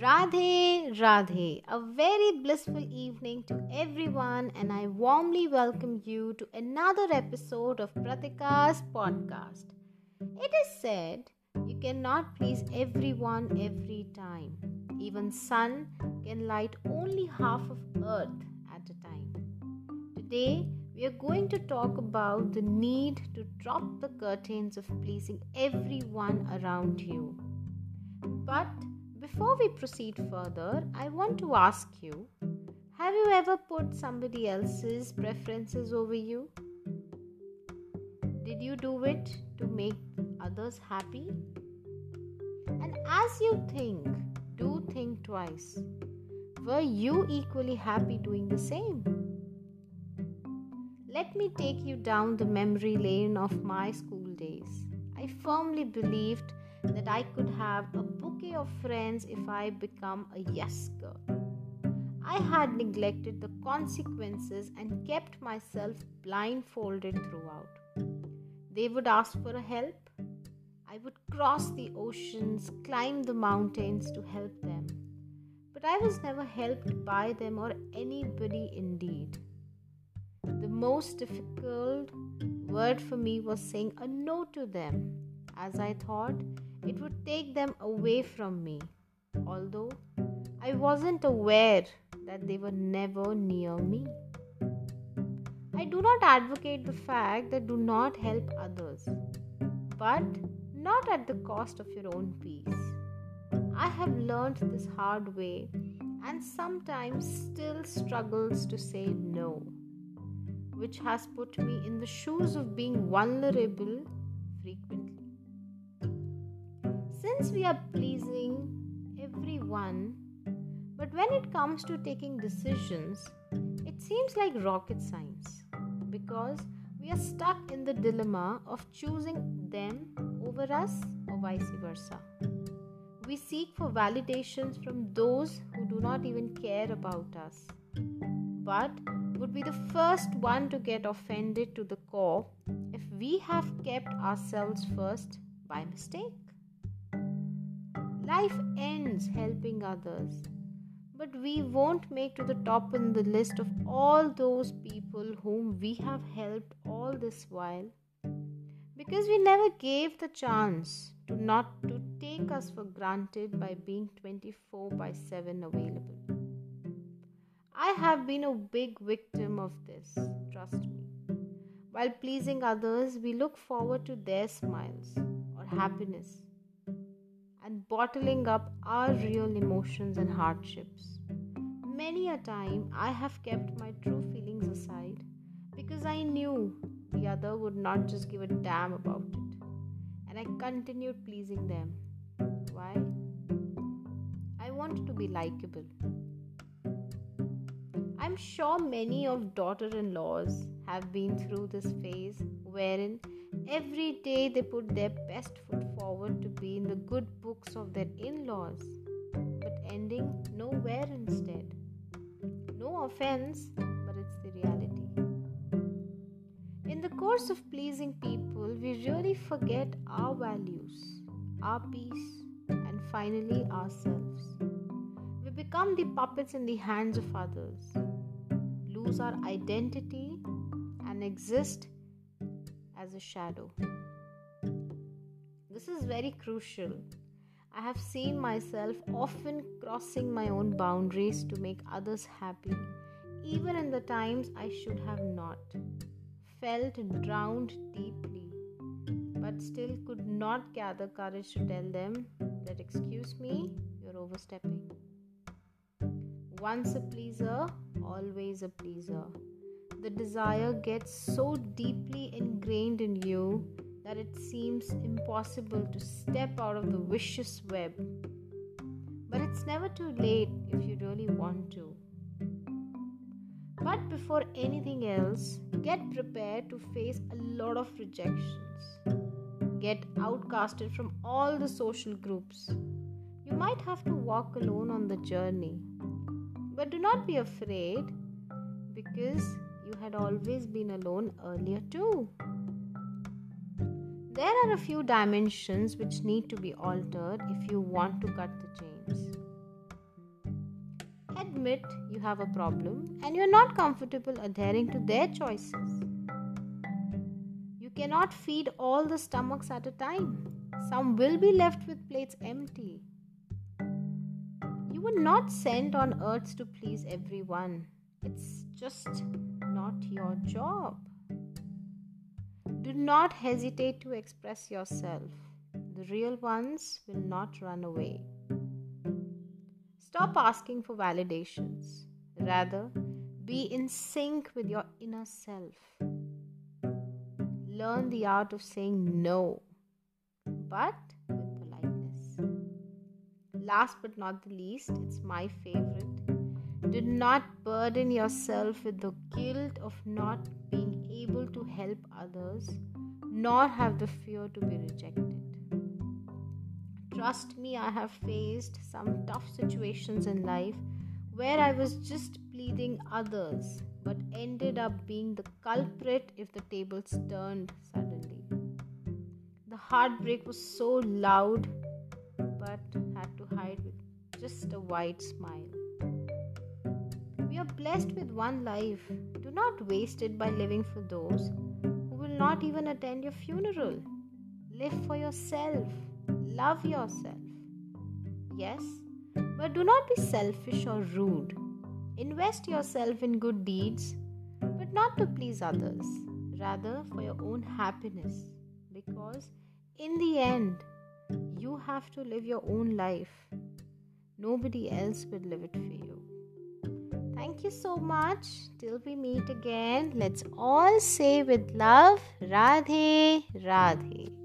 Radhe Radhe, a very blissful evening to everyone, and I warmly welcome you to another episode of Pratika's podcast. It is said you cannot please everyone every time. Even sun can light only half of earth at a time. Today we are going to talk about the need to drop the curtains of pleasing everyone around you. But before we proceed further, I want to ask you have you ever put somebody else's preferences over you? Did you do it to make others happy? And as you think, do think twice. Were you equally happy doing the same? Let me take you down the memory lane of my school days. I firmly believed that I could have a bouquet of friends if I become a yes girl. I had neglected the consequences and kept myself blindfolded throughout. They would ask for a help. I would cross the oceans, climb the mountains to help them. But I was never helped by them or anybody indeed. The most difficult word for me was saying a no to them, as I thought it would take them away from me, although I wasn't aware that they were never near me. I do not advocate the fact that do not help others, but not at the cost of your own peace. I have learned this hard way and sometimes still struggles to say no, which has put me in the shoes of being vulnerable since we are pleasing everyone, but when it comes to taking decisions, it seems like rocket science because we are stuck in the dilemma of choosing them over us or vice versa. We seek for validations from those who do not even care about us, but would be the first one to get offended to the core if we have kept ourselves first by mistake. Life ends helping others, but we won't make to the top in the list of all those people whom we have helped all this while because we never gave the chance to not to take us for granted by being 24 by 7 available. I have been a big victim of this, trust me. While pleasing others, we look forward to their smiles or happiness bottling up our real emotions and hardships. Many a time I have kept my true feelings aside because I knew the other would not just give a damn about it. And I continued pleasing them. Why? I wanted to be likable. I'm sure many of daughter in laws have been through this phase wherein every day they put their best of their in laws, but ending nowhere instead. No offense, but it's the reality. In the course of pleasing people, we really forget our values, our peace, and finally ourselves. We become the puppets in the hands of others, lose our identity, and exist as a shadow. This is very crucial. I have seen myself often crossing my own boundaries to make others happy, even in the times I should have not. Felt drowned deeply, but still could not gather courage to tell them that, excuse me, you're overstepping. Once a pleaser, always a pleaser the desire gets so deeply ingrained in you that it seems impossible to step out of the vicious web. But it's never too late if you really want to. But before anything else, get prepared to face a lot of rejections. Get outcasted from all the social groups. You might have to walk alone on the journey. But do not be afraid because you had always been alone earlier too. There are a few dimensions which need to be altered if you want to cut the chains. admit you have a problem and you're not comfortable adhering to their choices. You cannot feed all the stomachs at a time. Some will be left with plates empty. You were not sent on earth to please everyone. It's just not your job. Do not hesitate to express yourself. The real ones will not run away. Stop asking for validations. Rather, be in sync with your inner self. Learn the art of saying no, but with politeness. Last but not the least, it's my favorite. Do not burden yourself with the guilt of not able to help others, nor have the fear to be rejected. Trust me, I have faced some tough situations in life where I was just pleading others but ended up being the culprit if the tables turned suddenly. The heartbreak was so loud but had to hide with just a wide smile. Are blessed with one life. Do not waste it by living for those who will not even attend your funeral. Live for yourself. Love yourself. Yes, but do not be selfish or rude. Invest yourself in good deeds, but not to please others, rather for your own happiness. Because in the end, you have to live your own life. Nobody else will live it for you. Thank you so much. Till we meet again, let's all say with love Radhe Radhe.